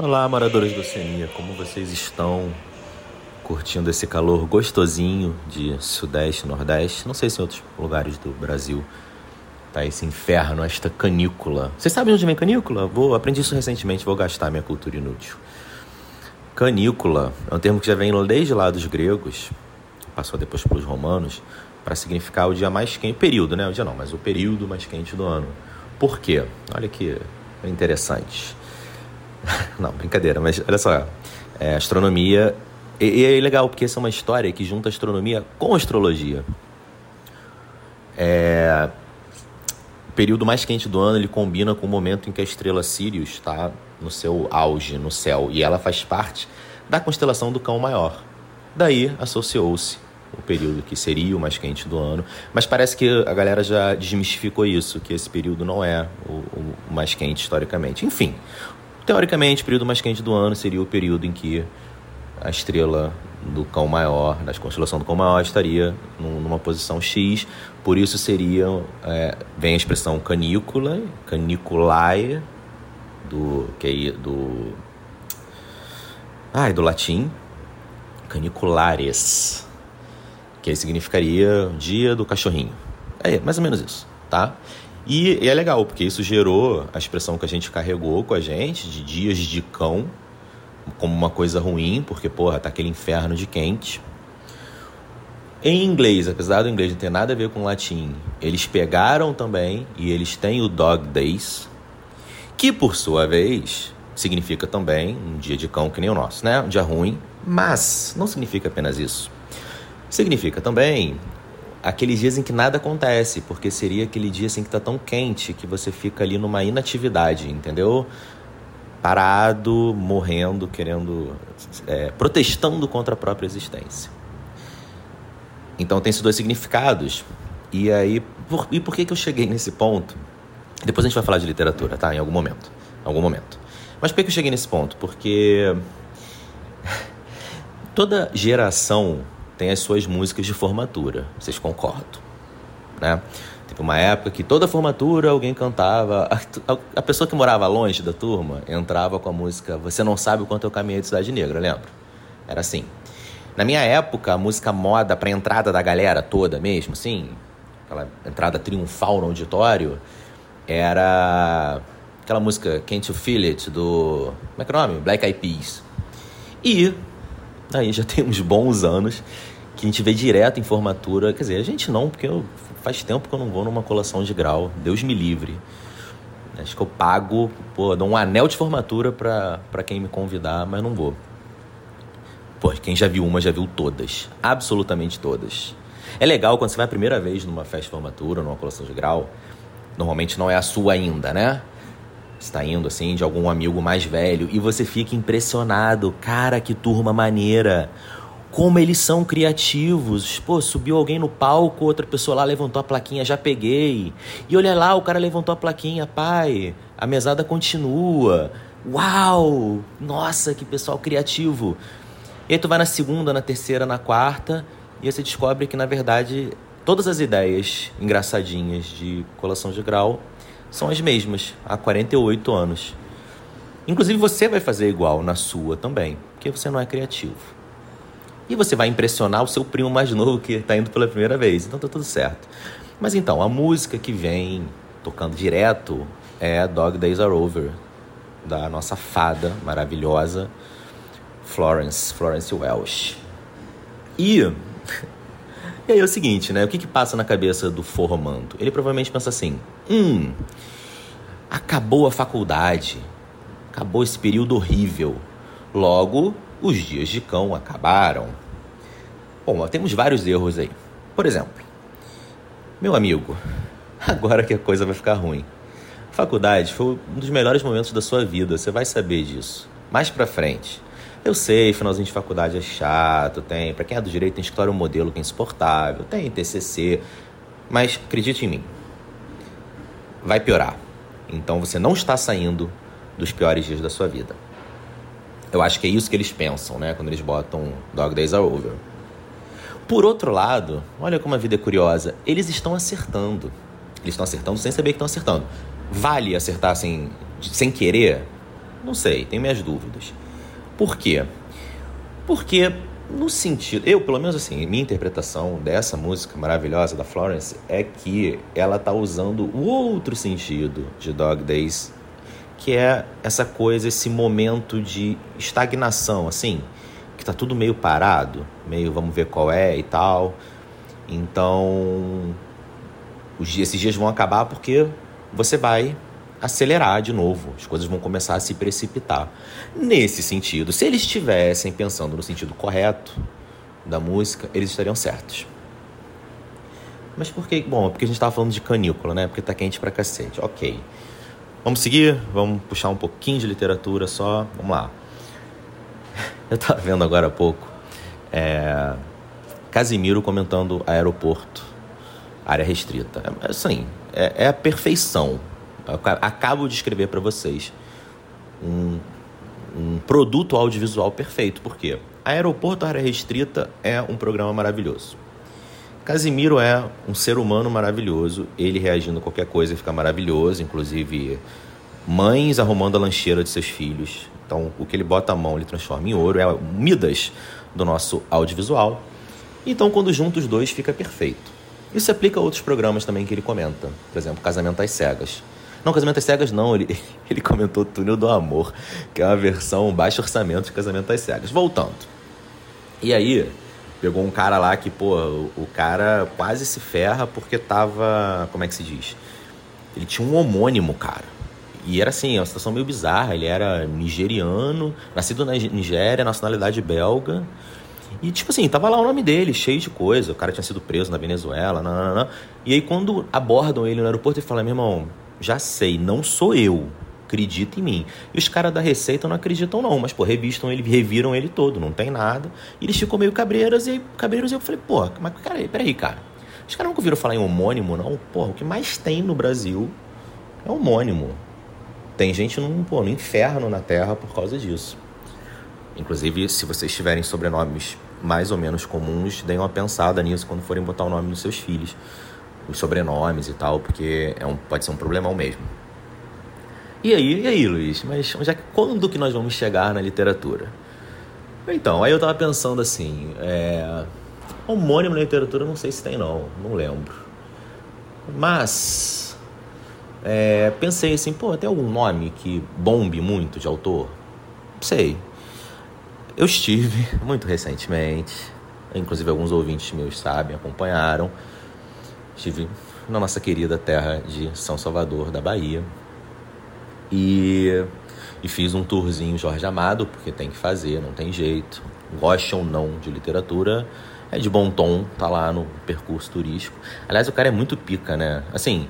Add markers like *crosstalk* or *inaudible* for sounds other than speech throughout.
Olá, moradores do Oceania, como vocês estão curtindo esse calor gostosinho de Sudeste, Nordeste? Não sei se em outros lugares do Brasil tá esse inferno, esta canícula. Vocês sabem onde vem canícula? Vou aprendi isso recentemente, vou gastar minha cultura inútil. Canícula é um termo que já vem desde lá dos gregos, passou depois pelos romanos, para significar o dia mais quente, período, né? O dia não, mas o período mais quente do ano. Por quê? Olha que interessante. *laughs* Não, brincadeira, mas olha só. É, astronomia. E, e, é legal, porque essa é uma história que junta astronomia com astrologia. É, o período mais quente do ano ele combina com o momento em que a estrela Sirius está no seu auge no céu e ela faz parte da constelação do Cão Maior. Daí associou-se o período que seria o mais quente do ano, mas parece que a galera já desmistificou isso, que esse período não é o, o mais quente historicamente. Enfim, Teoricamente, o período mais quente do ano seria o período em que a estrela do cão maior, da constelação do cão maior, estaria numa posição X. Por isso seria, é, vem a expressão canícula, caniculae, do, que é do, ai, do latim, caniculares, que significaria dia do cachorrinho. É mais ou menos isso, tá? E, e, é legal, porque isso gerou a expressão que a gente carregou com a gente, de dias de cão, como uma coisa ruim, porque, porra, tá aquele inferno de quente. Em inglês, apesar do inglês não ter nada a ver com latim, eles pegaram também e eles têm o Dog Days, que por sua vez significa também um dia de cão que nem o nosso, né? Um dia ruim, mas não significa apenas isso. Significa também aqueles dias em que nada acontece, porque seria aquele dia assim que tá tão quente que você fica ali numa inatividade, entendeu? Parado, morrendo, querendo. É, protestando contra a própria existência. Então tem esses dois significados. E aí, por, e por que, que eu cheguei nesse ponto? Depois a gente vai falar de literatura, tá? Em algum momento. Em algum momento. Mas por que, que eu cheguei nesse ponto? Porque *laughs* toda geração tem as suas músicas de formatura. Vocês concordam, né? Tipo, uma época que toda formatura alguém cantava. A, a, a, pessoa que morava longe da turma entrava com a música Você Não Sabe o Quanto Eu Caminhei de Cidade Negra, lembra? Era assim. Na minha época, a música moda pra entrada da galera toda mesmo, assim, aquela entrada triunfal no auditório, era aquela música Can't You Feel It do. Como é que é o nome? Black Eyed Peas. E aí já tem uns bons anos que a gente vê direto em formatura. Quer dizer, a gente não, porque eu, faz tempo que eu não vou numa colação de grau. Deus me livre. Acho que eu pago, pô, dou um anel de formatura pra quem me convidar, mas não vou. Pô, quem já viu uma já viu todas. Absolutamente todas. É legal quando você vai a primeira vez numa festa de formatura, numa colação de grau. Normalmente não é a sua ainda, né? Está indo assim de algum amigo mais velho e você fica impressionado, cara, que turma maneira como eles são criativos. Pô, subiu alguém no palco, outra pessoa lá levantou a plaquinha, já peguei. E olha lá, o cara levantou a plaquinha, pai, a mesada continua. Uau! Nossa, que pessoal criativo. E aí tu vai na segunda, na terceira, na quarta, e você descobre que, na verdade, todas as ideias engraçadinhas de colação de grau são as mesmas há 48 anos. Inclusive você vai fazer igual na sua também, porque você não é criativo. E você vai impressionar o seu primo mais novo que está indo pela primeira vez. Então tá tudo certo. Mas então, a música que vem tocando direto é Dog Days Are Over, da nossa fada maravilhosa Florence, Florence Welsh. E, e aí é o seguinte, né? O que que passa na cabeça do formando? Ele provavelmente pensa assim: hum, acabou a faculdade, acabou esse período horrível. Logo, os dias de cão acabaram. Bom, temos vários erros aí. Por exemplo, meu amigo, *laughs* agora que a coisa vai ficar ruim. Faculdade foi um dos melhores momentos da sua vida, você vai saber disso. Mais pra frente. Eu sei, finalzinho de faculdade é chato, tem, para quem é do direito tem história modelo que é insuportável, tem TCC, mas acredite em mim, vai piorar. Então você não está saindo dos piores dias da sua vida. Eu acho que é isso que eles pensam, né? Quando eles botam Dog Days Are Over. Por outro lado, olha como a vida é curiosa. Eles estão acertando. Eles estão acertando sem saber que estão acertando. Vale acertar sem, sem querer? Não sei, tenho minhas dúvidas. Por quê? Porque no sentido, eu pelo menos assim, minha interpretação dessa música maravilhosa da Florence é que ela tá usando o outro sentido de Dog Days, que é essa coisa, esse momento de estagnação, assim, que tá tudo meio parado, meio vamos ver qual é e tal. Então, os dias, esses dias vão acabar porque você vai acelerar de novo, as coisas vão começar a se precipitar. Nesse sentido, se eles estivessem pensando no sentido correto da música, eles estariam certos. Mas por que? Bom, porque a gente estava falando de canícula, né? Porque tá quente pra cacete. Ok. Vamos seguir? Vamos puxar um pouquinho de literatura só. Vamos lá. *laughs* Eu estava vendo agora há pouco é, Casimiro comentando aeroporto, área restrita. É, assim, é, é a perfeição acabo de escrever para vocês um, um produto audiovisual perfeito. Por quê? Aeroporto Área Restrita é um programa maravilhoso. Casimiro é um ser humano maravilhoso. Ele reagindo a qualquer coisa fica maravilhoso. Inclusive, mães arrumando a lancheira de seus filhos. Então, o que ele bota a mão, ele transforma em ouro. É Midas do nosso audiovisual. Então, quando juntos os dois, fica perfeito. Isso se aplica a outros programas também que ele comenta. Por exemplo, Casamento às Cegas. Não, Casamento às Cegas não, ele, *laughs* ele comentou Túnel do Amor, que é uma versão baixo orçamento de Casamento às Cegas. Voltando. E aí, pegou um cara lá que, pô, o, o cara quase se ferra porque tava. Como é que se diz? Ele tinha um homônimo, cara. E era assim, uma situação meio bizarra. Ele era nigeriano, nascido na Nigéria, nacionalidade belga. E, tipo assim, tava lá o nome dele, cheio de coisa. O cara tinha sido preso na Venezuela. Nanana. E aí, quando abordam ele no aeroporto, ele fala: meu irmão, já sei, não sou eu. Acredita em mim. E os caras da Receita não acreditam, não, mas, pô, revistam ele, reviram ele todo, não tem nada. E eles ficam meio cabreiros e cabreiros e eu falei, pô, mas cara, peraí, cara. Os caras nunca ouviram falar em homônimo, não? Pô, o que mais tem no Brasil é homônimo. Tem gente no, pô, no inferno na Terra por causa disso. Inclusive, se vocês tiverem sobrenomes mais ou menos comuns, deem uma pensada nisso quando forem botar o nome dos seus filhos os sobrenomes e tal, porque é um, pode ser um problemão mesmo. E aí, e aí, Luiz? Mas já, quando que nós vamos chegar na literatura? Então, aí eu tava pensando assim, é, homônimo na literatura não sei se tem não, não lembro. Mas é, pensei assim, pô, tem algum nome que bombe muito de autor? Sei. Eu estive *laughs* muito recentemente, inclusive alguns ouvintes meus sabem, acompanharam, Estive na nossa querida terra de São Salvador, da Bahia. E, e fiz um tourzinho Jorge Amado, porque tem que fazer, não tem jeito. Goste ou não de literatura, é de bom tom, tá lá no percurso turístico. Aliás, o cara é muito pica, né? Assim,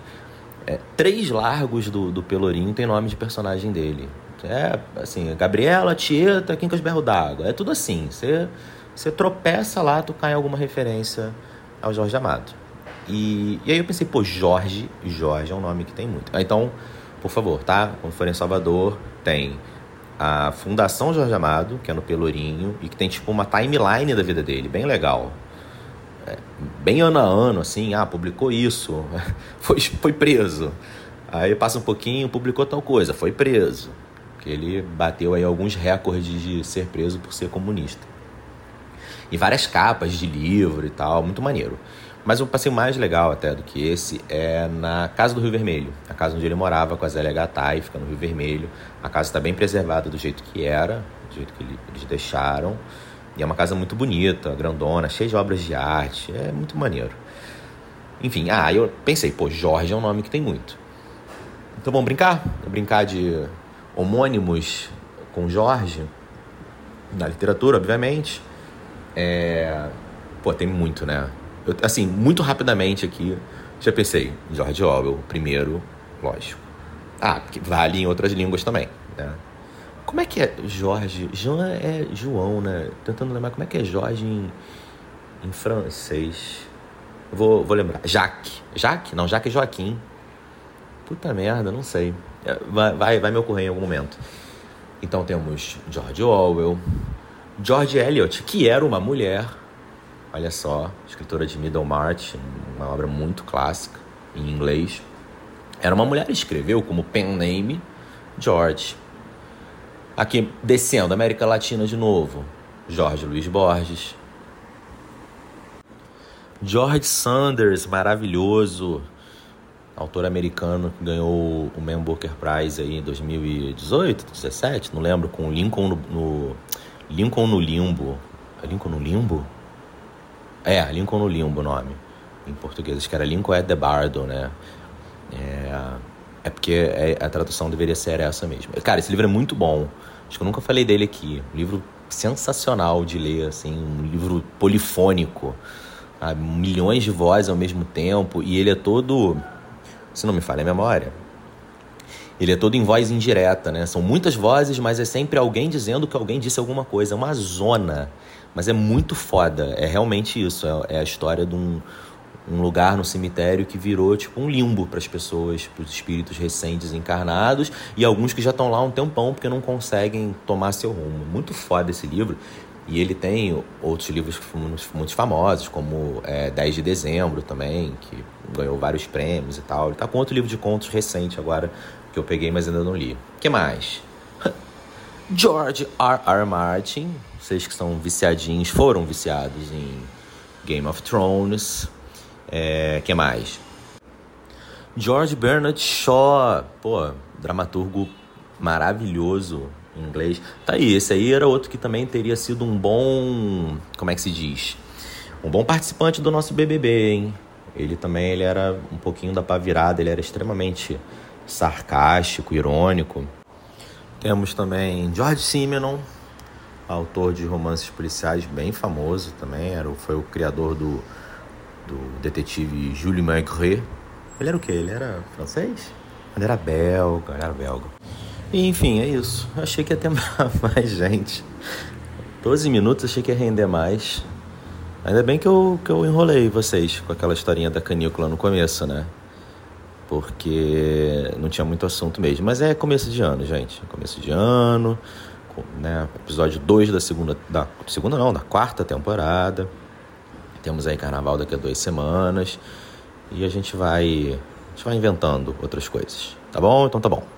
é, três largos do, do Pelourinho tem nome de personagem dele. É, assim, Gabriela, Tieta, Quincas Berro d'Água. É tudo assim. Você tropeça lá, tu cai em alguma referência ao Jorge Amado. E, e aí eu pensei, pô, Jorge, Jorge é um nome que tem muito. Então, por favor, tá? Quando for em Salvador, tem a Fundação Jorge Amado, que é no Pelourinho, e que tem tipo uma timeline da vida dele, bem legal. É, bem ano a ano, assim, ah, publicou isso, *laughs* foi, foi preso. Aí passa um pouquinho, publicou tal coisa, foi preso. Que ele bateu aí alguns recordes de ser preso por ser comunista. E várias capas de livro e tal, muito maneiro. Mas o passeio mais legal até do que esse é na Casa do Rio Vermelho, a casa onde ele morava com a Zélia Gattai, fica no Rio Vermelho. A casa está bem preservada do jeito que era, do jeito que eles deixaram. E é uma casa muito bonita, grandona, cheia de obras de arte, é muito maneiro. Enfim, ah, eu pensei, pô, Jorge é um nome que tem muito. Então vamos brincar? Brincar de homônimos com Jorge, na literatura, obviamente. É... Pô, tem muito, né? Eu, assim, muito rapidamente aqui, já pensei, George Orwell, primeiro, lógico. Ah, que vale em outras línguas também, né? Como é que é Jorge? João é João, né? Tentando lembrar como é que é Jorge em, em francês. Vou, vou lembrar. Jacques. Jacques? Não, Jacques é Joaquim. Puta merda, não sei. É, vai, vai, vai me ocorrer em algum momento. Então temos George Orwell, George Eliot, que era uma mulher, Olha só, escritora de Middlemarch, uma obra muito clássica em inglês. Era uma mulher que escreveu como pen name George. Aqui, descendo, América Latina de novo. Jorge Luiz Borges. George Sanders, maravilhoso. Autor americano que ganhou o Man Booker Prize aí em 2018, 2017, não lembro, com Lincoln no, no Lincoln no Limbo. É Lincoln no Limbo? É, Lincoln no Limbo o nome. Em português, acho que era Lincoln at the Bardo, né? É, é porque é, a tradução deveria ser essa mesmo. Cara, esse livro é muito bom. Acho que eu nunca falei dele aqui. Um livro sensacional de ler, assim, um livro polifônico. Sabe? Milhões de vozes ao mesmo tempo. E ele é todo. Se não me falha a memória. Ele é todo em voz indireta, né? São muitas vozes, mas é sempre alguém dizendo que alguém disse alguma coisa. É uma zona. Mas é muito foda. É realmente isso. É, é a história de um um lugar no cemitério que virou tipo um limbo para as pessoas, para os espíritos recentes encarnados e alguns que já estão lá um tempão porque não conseguem tomar seu rumo. Muito foda esse livro. E ele tem outros livros muito famosos, como é, 10 de dezembro também, que ganhou vários prêmios e tal. Ele tá com outro livro de contos recente agora, que eu peguei, mas ainda não li. O que mais? George R. R. Martin. Vocês que são viciadinhos, foram viciados em Game of Thrones. É, que mais? George Bernard Shaw, pô, dramaturgo maravilhoso em inglês. Tá aí, esse aí era outro que também teria sido um bom, como é que se diz? Um bom participante do nosso BBB, hein? Ele também ele era um pouquinho da pá virada, ele era extremamente sarcástico, irônico. Temos também George Simenon, autor de romances policiais bem famoso também, era, foi o criador do do detetive Jules Maigret. Ele era o quê? Ele era francês? Ele era belga, ele era belga. E, enfim, é isso. achei que ia ter *laughs* mais gente. 12 minutos, achei que ia render mais. Ainda bem que eu, que eu enrolei vocês com aquela historinha da canícula no começo, né? Porque não tinha muito assunto mesmo. Mas é começo de ano, gente. Começo de ano, né? Episódio 2 da segunda. Da segunda não, da quarta temporada. Temos aí carnaval daqui a duas semanas. E a gente vai. A gente vai inventando outras coisas. Tá bom? Então tá bom.